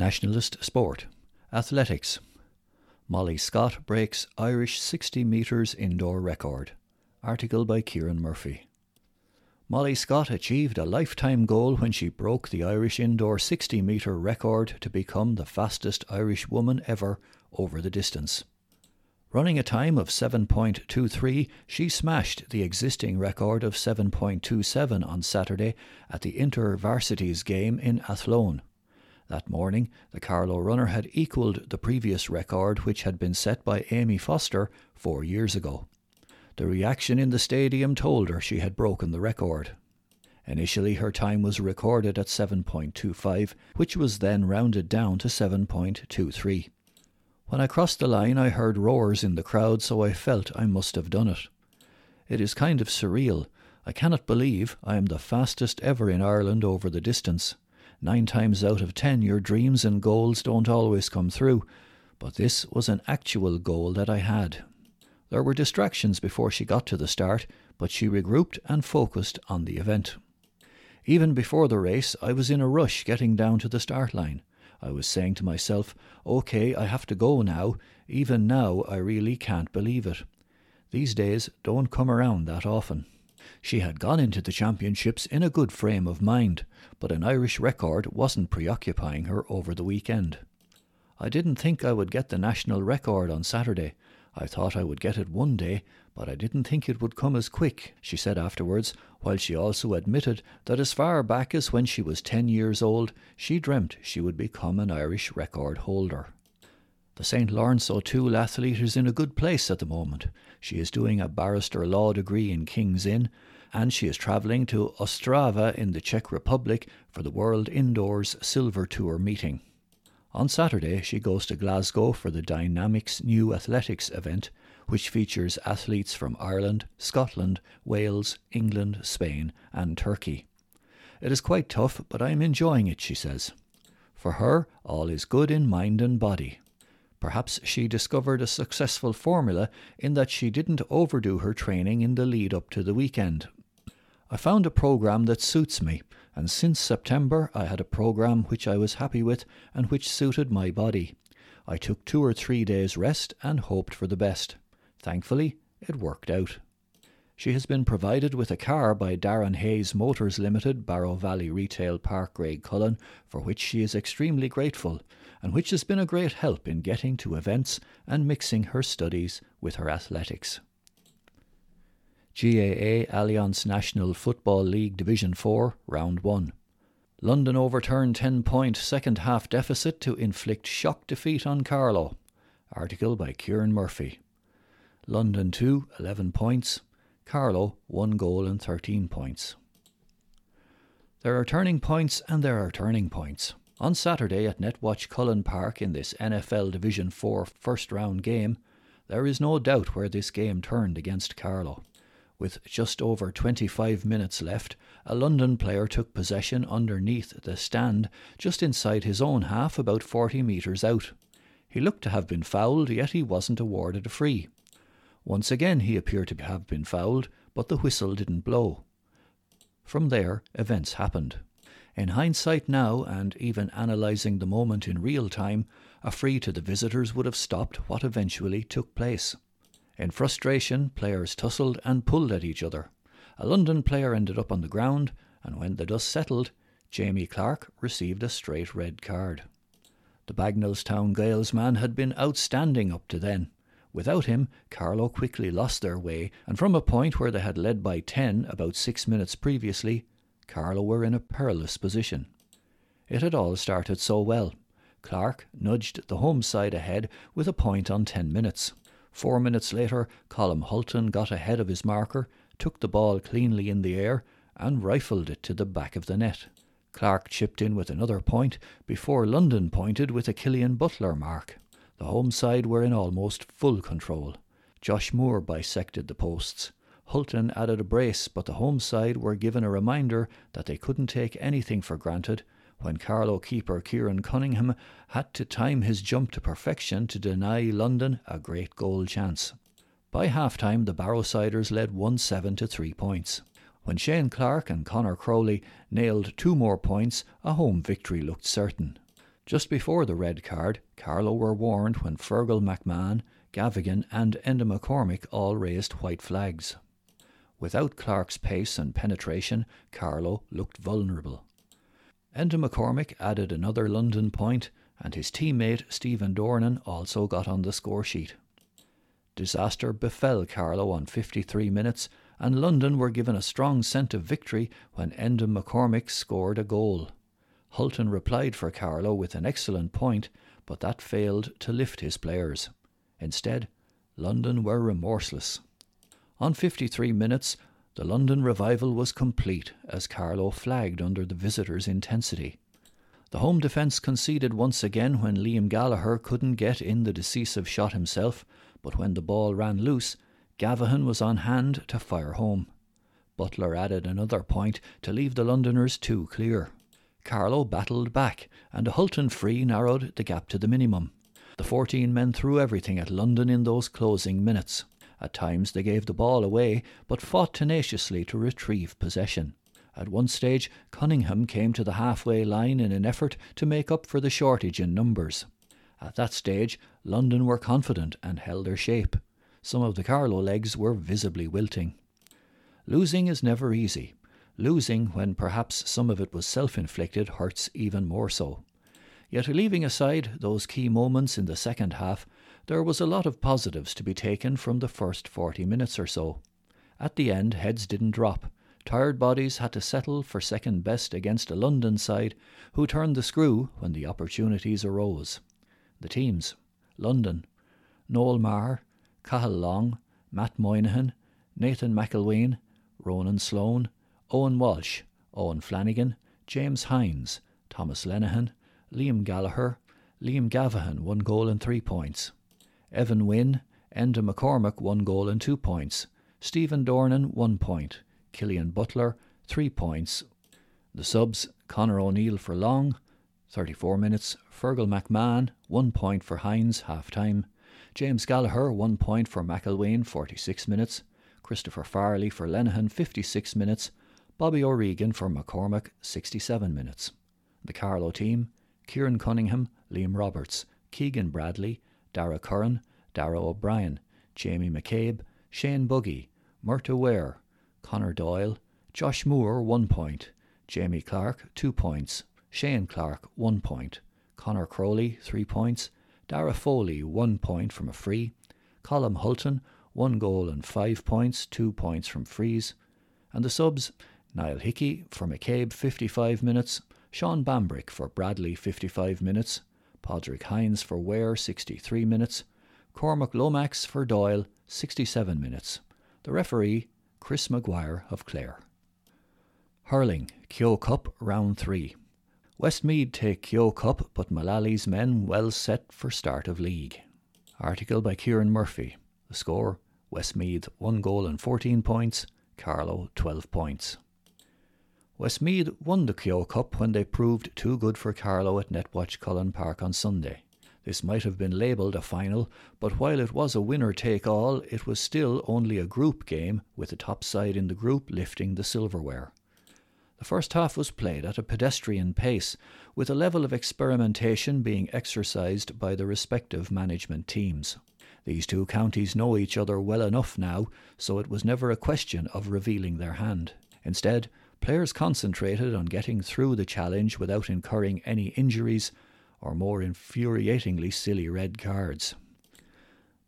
Nationalist sport. Athletics. Molly Scott breaks Irish 60 metres indoor record. Article by Kieran Murphy. Molly Scott achieved a lifetime goal when she broke the Irish indoor 60 metre record to become the fastest Irish woman ever over the distance. Running a time of 7.23, she smashed the existing record of 7.27 on Saturday at the InterVarsities game in Athlone. That morning, the Carlow runner had equalled the previous record, which had been set by Amy Foster four years ago. The reaction in the stadium told her she had broken the record. Initially, her time was recorded at 7.25, which was then rounded down to 7.23. When I crossed the line, I heard roars in the crowd, so I felt I must have done it. It is kind of surreal. I cannot believe I am the fastest ever in Ireland over the distance. Nine times out of ten, your dreams and goals don't always come through, but this was an actual goal that I had. There were distractions before she got to the start, but she regrouped and focused on the event. Even before the race, I was in a rush getting down to the start line. I was saying to myself, OK, I have to go now. Even now, I really can't believe it. These days don't come around that often. She had gone into the championships in a good frame of mind, but an Irish record wasn't preoccupying her over the weekend. I didn't think I would get the national record on Saturday, I thought I would get it one day, but I didn't think it would come as quick, she said afterwards, while she also admitted that as far back as when she was 10 years old, she dreamt she would become an Irish record holder. The St. Lawrence O'Toole athlete is in a good place at the moment. She is doing a barrister law degree in King's Inn, and she is travelling to Ostrava in the Czech Republic for the World Indoors Silver Tour meeting. On Saturday, she goes to Glasgow for the Dynamics New Athletics event, which features athletes from Ireland, Scotland, Wales, England, Spain, and Turkey. It is quite tough, but I am enjoying it, she says. For her, all is good in mind and body. Perhaps she discovered a successful formula in that she didn't overdo her training in the lead up to the weekend. I found a program that suits me and since September I had a program which I was happy with and which suited my body. I took two or three days' rest and hoped for the best. Thankfully, it worked out. She has been provided with a car by Darren Hayes Motors Limited, Barrow Valley Retail Park, Graiguecullen, for which she is extremely grateful, and which has been a great help in getting to events and mixing her studies with her athletics. GAA Alliance National Football League Division 4, Round 1. London overturned 10 point second half deficit to inflict shock defeat on Carlow. Article by Kieran Murphy. London 2, 11 points. Carlow, 1 goal and 13 points. There are turning points and there are turning points. On Saturday at Netwatch Cullen Park in this NFL Division 4 first round game, there is no doubt where this game turned against Carlow. With just over 25 minutes left, a London player took possession underneath the stand just inside his own half, about 40 metres out. He looked to have been fouled, yet he wasn't awarded a free. Once again he appeared to have been fouled, but the whistle didn't blow. From there, events happened. In hindsight now, and even analysing the moment in real time, a free to the visitors would have stopped what eventually took place. In frustration, players tussled and pulled at each other. A London player ended up on the ground, and when the dust settled, Jamie Clark received a straight red card. The Bagenalstown Gaels man had been outstanding up to then. Without him, Carlow quickly lost their way, and from a point where they had led by 10 about six minutes previously, Carlow were in a perilous position. It had all started so well. Clark nudged the home side ahead with a point on 10 minutes. Four minutes later, Colm Hulton got ahead of his marker, took the ball cleanly in the air, and rifled it to the back of the net. Clark chipped in with another point before London pointed with a Killian Butler mark. The home side were in almost full control. Josh Moore bisected the posts. Hulton added a brace, but the home side were given a reminder that they couldn't take anything for granted when Carlow keeper Kieran Cunningham had to time his jump to perfection to deny London a great goal chance. By half time, the Barrowsiders led 1 7 to 3 points. When Shane Clark and Connor Crowley nailed two more points, a home victory looked certain. Just before the red card, Carlow were warned when Fergal McMahon, Gavigan, and Enda McCormick all raised white flags. Without Clark's pace and penetration, Carlow looked vulnerable. Enda McCormick added another London point, and his teammate Stephen Dornan also got on the score sheet. Disaster befell Carlow on 53 minutes, and London were given a strong scent of victory when Enda McCormick scored a goal. Hulton replied for Carlow with an excellent point, but that failed to lift his players. Instead, London were remorseless. On 53 minutes, the London revival was complete as Carlow flagged under the visitors' intensity. The home defence conceded once again when Liam Gallagher couldn't get in the decisive shot himself, but when the ball ran loose, Gavahan was on hand to fire home. Butler added another point to leave the Londoners two clear. Carlow battled back, and a Hulton free narrowed the gap to the minimum. The 14 men threw everything at London in those closing minutes. At times they gave the ball away, but fought tenaciously to retrieve possession. At one stage, Cunningham came to the halfway line in an effort to make up for the shortage in numbers. At that stage, London were confident and held their shape. Some of the Carlow legs were visibly wilting. Losing is never easy. Losing, when perhaps some of it was self inflicted, hurts even more so. Yet, leaving aside those key moments in the second half, there was a lot of positives to be taken from the first 40 minutes or so. At the end, heads didn't drop. Tired bodies had to settle for second best against a London side who turned the screw when the opportunities arose. The teams London, Noel Maher, Cahill Long, Matt Moynihan, Nathan McElwain, Ronan Sloan, Owen Walsh, Owen Flanagan, James Hines, Thomas Lenihan, Liam Gallagher, Liam Gavahan, one goal and three points. Evan Wynne, Enda McCormack, one goal and two points. Stephen Dornan, one point. Killian Butler, three points. The subs, Conor O'Neill for Long, 34 minutes. Fergal McMahon, one point for Hines, half time. James Gallagher, one point for McElwain, 46 minutes. Christopher Farley for Lenihan, 56 minutes. Bobby O'Regan for McCormack, 67 minutes. The Carlow team, Kieran Cunningham, Liam Roberts, Keegan Bradley, Dara Curran, Dara O'Brien, Jamie McCabe, Shane Buggy, Murta Ware, Connor Doyle, Josh Moore, one point, Jamie Clark, two points, Shane Clark, one point, Connor Crowley, three points, Dara Foley, one point from a free, Colm Hulton, one goal and five points, two points from frees, and the subs, Niall Hickey for McCabe, 55 minutes, Sean Bambrick for Bradley, 55 minutes, Padraig Hines for Ware, 63 minutes. Cormac Lomax for Doyle, 67 minutes. The referee, Chris Maguire of Clare. Hurling, Kehoe Cup, Round 3. Westmeath take Kehoe Cup, but Mullally's men well set for start of league. Article by Kieran Murphy. The score Westmeath 1 goal and 14 points, Carlow 12 points. Westmeath won the Kehoe Cup when they proved too good for Carlow at Netwatch Cullen Park on Sunday. This might have been labelled a final, but while it was a winner take all, it was still only a group game, with the top side in the group lifting the silverware. The first half was played at a pedestrian pace, with a level of experimentation being exercised by the respective management teams. These two counties know each other well enough now, so it was never a question of revealing their hand. Instead, players concentrated on getting through the challenge without incurring any injuries or more infuriatingly silly red cards.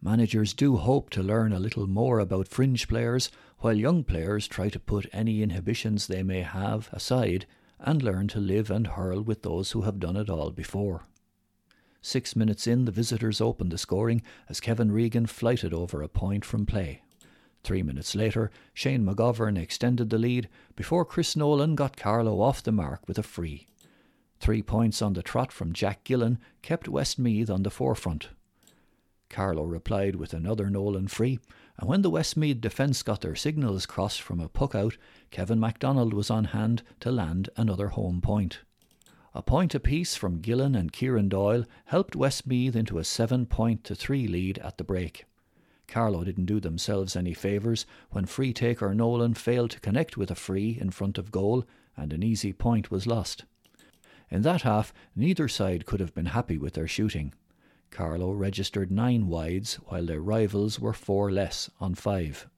Managers do hope to learn a little more about fringe players, while young players try to put any inhibitions they may have aside and learn to live and hurl with those who have done it all before. Six minutes in, the visitors opened the scoring as Kevin Regan flighted over a point from play. Three minutes later, Shane McGovern extended the lead before Chris Nolan got Carlow off the mark with a free. Three points on the trot from Jack Gillen kept Westmeath on the forefront. Carlow replied with another Nolan free, and when the Westmeath defence got their signals crossed from a puck out, Kevin MacDonald was on hand to land another home point. A point apiece from Gillen and Kieran Doyle helped Westmeath into a seven point to three lead at the break. Carlow didn't do themselves any favours when free taker Nolan failed to connect with a free in front of goal and an easy point was lost. In that half, neither side could have been happy with their shooting. Carlow registered nine wides, while their rivals were four less, on five.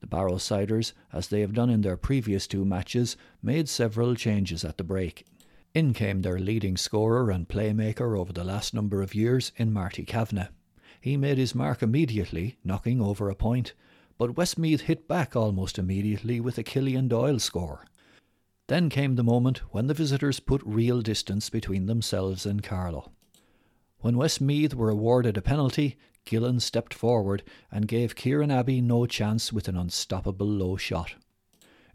The Barrowsiders, as they have done in their previous two matches, made several changes at the break. In came their leading scorer and playmaker over the last number of years in Marty Kavanagh. He made his mark immediately, knocking over a point, but Westmeath hit back almost immediately with a Killian Doyle score. Then came the moment when the visitors put real distance between themselves and Carlow. When Westmeath were awarded a penalty, Gillen stepped forward and gave Kieran Abbey no chance with an unstoppable low shot.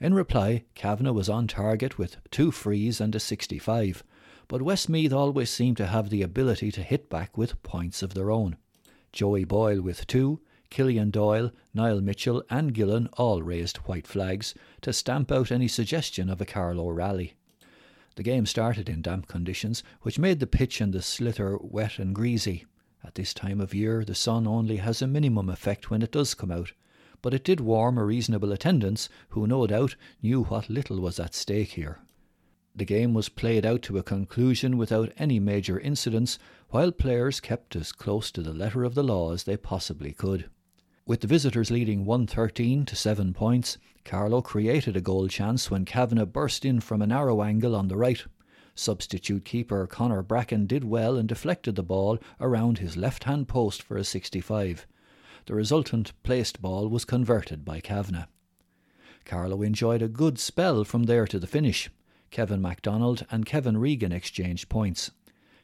In reply, Kavanagh was on target with two frees and a 65, but Westmeath always seemed to have the ability to hit back with points of their own. Joey Boyle with two, Killian Doyle, Niall Mitchell, and Gillen all raised white flags to stamp out any suggestion of a Carlow rally. The game started in damp conditions, which made the pitch and the sliotar wet and greasy. At this time of year, the sun only has a minimum effect when it does come out, but it did warm a reasonable attendance who no doubt knew what little was at stake here. The game was played out to a conclusion without any major incidents, while players kept as close to the letter of the law as they possibly could. With the visitors leading 113 to 7 points, Carlow created a goal chance when Kavanagh burst in from a narrow angle on the right. Substitute keeper Connor Bracken did well and deflected the ball around his left hand post for a 65. The resultant placed ball was converted by Kavanagh. Carlow enjoyed a good spell from there to the finish. Kevin MacDonald and Kevin Regan exchanged points.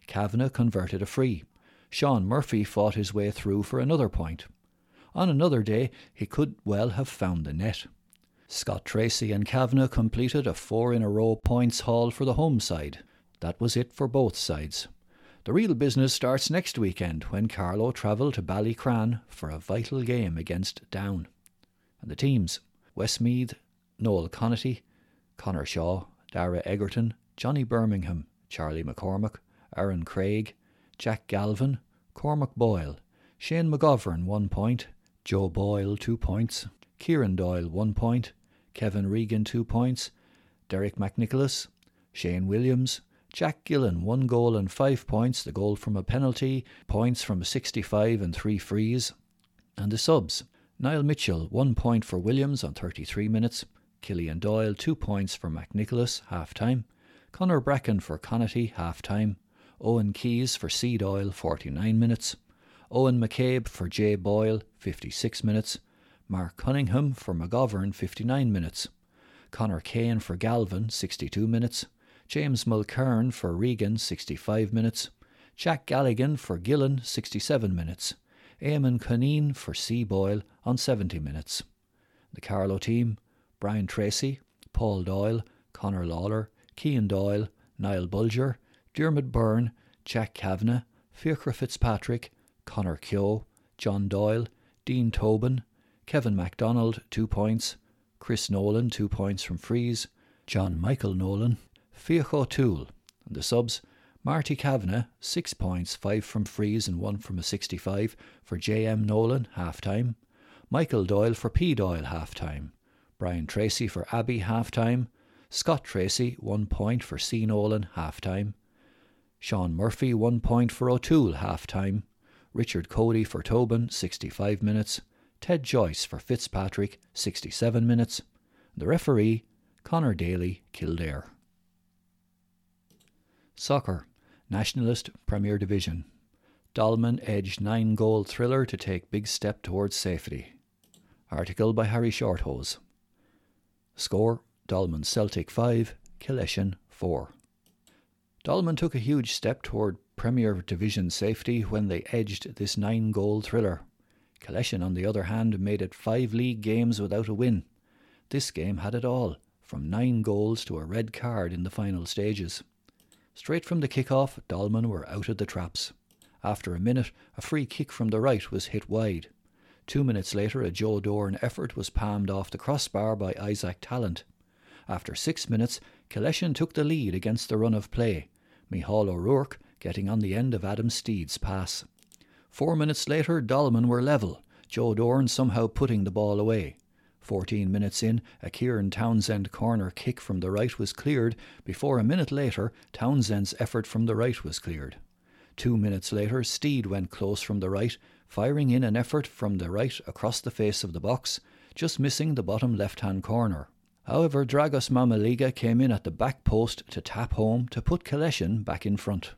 Kavanagh converted a free. Sean Murphy fought his way through for another point. On another day, he could well have found the net. Scott Tracy and Kavanagh completed a four in a row points haul for the home side. That was it for both sides. The real business starts next weekend when Carlow travel to Ballycran for a vital game against Down. And the teams Westmeath, Noel Connaughty, Connor Shaw, Dara Egerton, Johnny Birmingham, Charlie McCormack, Aaron Craig, Jack Galvin, Cormac Boyle, Shane McGovern, one point, Joe Boyle, two points. Kieran Doyle, one point. Kevin Regan, two points. Derek McNicholas. Shane Williams. Jack Gillen, one goal and five points. The goal from a penalty. Points from a 65 and three frees. And the subs. Niall Mitchell, one point for Williams on 33 minutes. Killian Doyle, two points for McNicholas, half time. Conor Bracken for Connaughty, half time. Owen Keys for C. Doyle, 49 minutes. Owen McCabe for Jay Boyle, 56 minutes. Mark Cunningham for McGovern, 59 minutes. Connor Kane for Galvin, 62 minutes. James Mulcairn for Regan, 65 minutes. Jack Galligan for Gillen, 67 minutes. Eamon Conneen for C. Boyle on 70 minutes. The Carlow team Brian Tracy, Paul Doyle, Connor Lawler, Kean Doyle, Niall Bulger, Dermot Byrne, Jack Kavanagh, Fiachra Fitzpatrick, Connor Keogh, John Doyle, Dean Tobin, Kevin MacDonald, two points, Chris Nolan, two points from frees, John Michael Nolan, Fiach O'Toole, and the subs, Marty Kavanagh, six points, five from frees and one from a 65 for J.M. Nolan, half time, Michael Doyle for P. Doyle, half time, Brian Tracy for Abbey, half time, Scott Tracy, one point for C. Nolan, half time, Sean Murphy, one point for O'Toole, half time, Richard Cody for Tobin, 65 minutes. Ted Joyce for Fitzpatrick, 67 minutes. The referee, Connor Daly, Kildare. Soccer, Nationalist Premier Division. Dolmen edged nine goal thriller to take big step towards safety. Article by Harry Shorthose. Score Dolmen Celtic 5, Killeshin 4. Dolmen took a huge step toward Premier Division safety when they edged this nine goal thriller. Killeshin, on the other hand, made it five league games without a win. This game had it all, from nine goals to a red card in the final stages. Straight from the kick-off, Dolmen were out of the traps. After a minute, a free kick from the right was hit wide. Two minutes later, a Joe Dorn effort was palmed off the crossbar by Isaac Tallant. After six minutes, Killeshin took the lead against the run of play. Mihal O'Rourke getting on the end of Adam Steed's pass. Four minutes later, Dolmen were level, Joe Dorn somehow putting the ball away. 14 minutes in, a Kieran Townsend corner kick from the right was cleared before a minute later Townsend's effort from the right was cleared. Two minutes later, Steed went close from the right, firing in an effort from the right across the face of the box, just missing the bottom left hand corner. However, Dragos Mamaliga came in at the back post to tap home to put Killeshin back in front.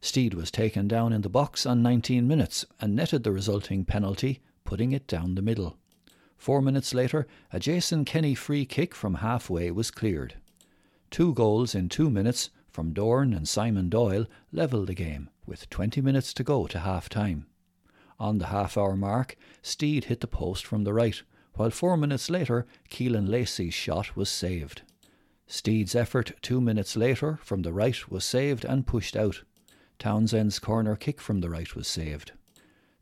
Steed was taken down in the box on 19 minutes and netted the resulting penalty, putting it down the middle. Four minutes later, a Jason Kenny free kick from halfway was cleared. Two goals in two minutes from Dorn and Simon Doyle levelled the game, with 20 minutes to go to half time. On the half hour mark, Steed hit the post from the right, while four minutes later, Keelan Lacey's shot was saved. Steed's effort two minutes later from the right was saved and pushed out. Townsend's corner kick from the right was saved.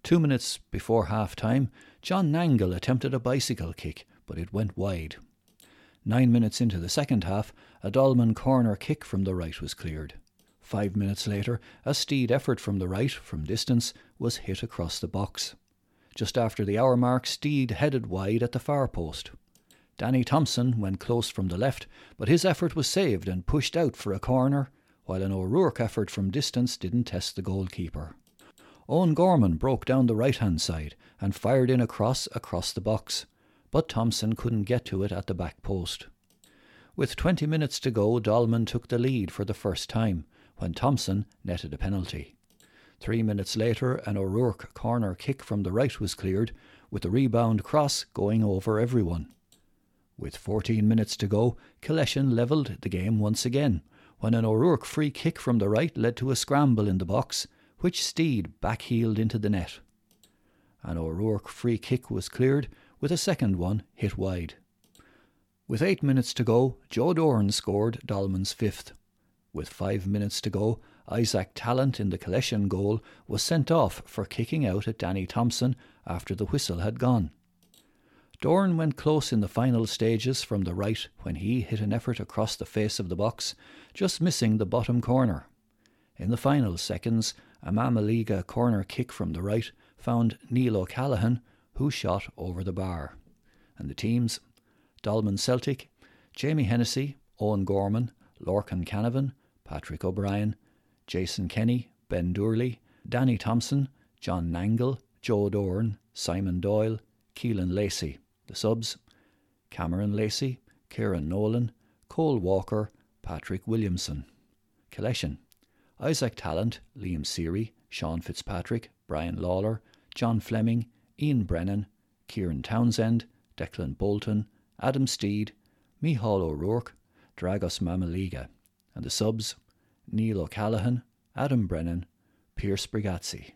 Two minutes before half time, John Nangle attempted a bicycle kick, but it went wide. Nine minutes into the second half, a Dolmen corner kick from the right was cleared. Five minutes later, a Steed effort from the right, from distance, was hit across the box. Just after the hour mark, Steed headed wide at the far post. Danny Thompson went close from the left, but his effort was saved and pushed out for a corner, while an O'Rourke effort from distance didn't test the goalkeeper. Owen Gorman broke down the right hand side and fired in a cross across the box, but Thompson couldn't get to it at the back post. With 20 minutes to go, Dolmen took the lead for the first time when Thompson netted a penalty. Three minutes later, an O'Rourke corner kick from the right was cleared, with the rebound cross going over everyone. With 14 minutes to go, Killeshin levelled the game once again, when an O'Rourke free kick from the right led to a scramble in the box which Steed backheeled into the net. An O'Rourke free kick was cleared, with a second one hit wide. With eight minutes to go, Joe Doran scored Dolmen's fifth. With five minutes to go, Isaac Tallant in the Killeshin goal was sent off for kicking out at Danny Thompson after the whistle had gone. Dorn went close in the final stages from the right when he hit an effort across the face of the box, just missing the bottom corner. In the final seconds, a Mamaliga corner kick from the right found Neil O'Callaghan, who shot over the bar. And the teams Dolmen Celtic, Jamie Hennessy, Owen Gorman, Lorcan Canavan, Patrick O'Brien, Jason Kenny, Ben Durley, Danny Thompson, John Nangle, Joe Dorn, Simon Doyle, Keelan Lacey. The subs Cameron Lacey, Kieran Nolan, Cole Walker, Patrick Williamson. Killeshin Isaac Tallant, Liam Seary, Sean Fitzpatrick, Brian Lawler, John Fleming, Ian Brennan, Kieran Townsend, Declan Bolton, Adam Steed, Mihal O'Rourke, Dragos Mamaliga, and the subs Neil O'Callaghan, Adam Brennan, Pierce Brigazzi.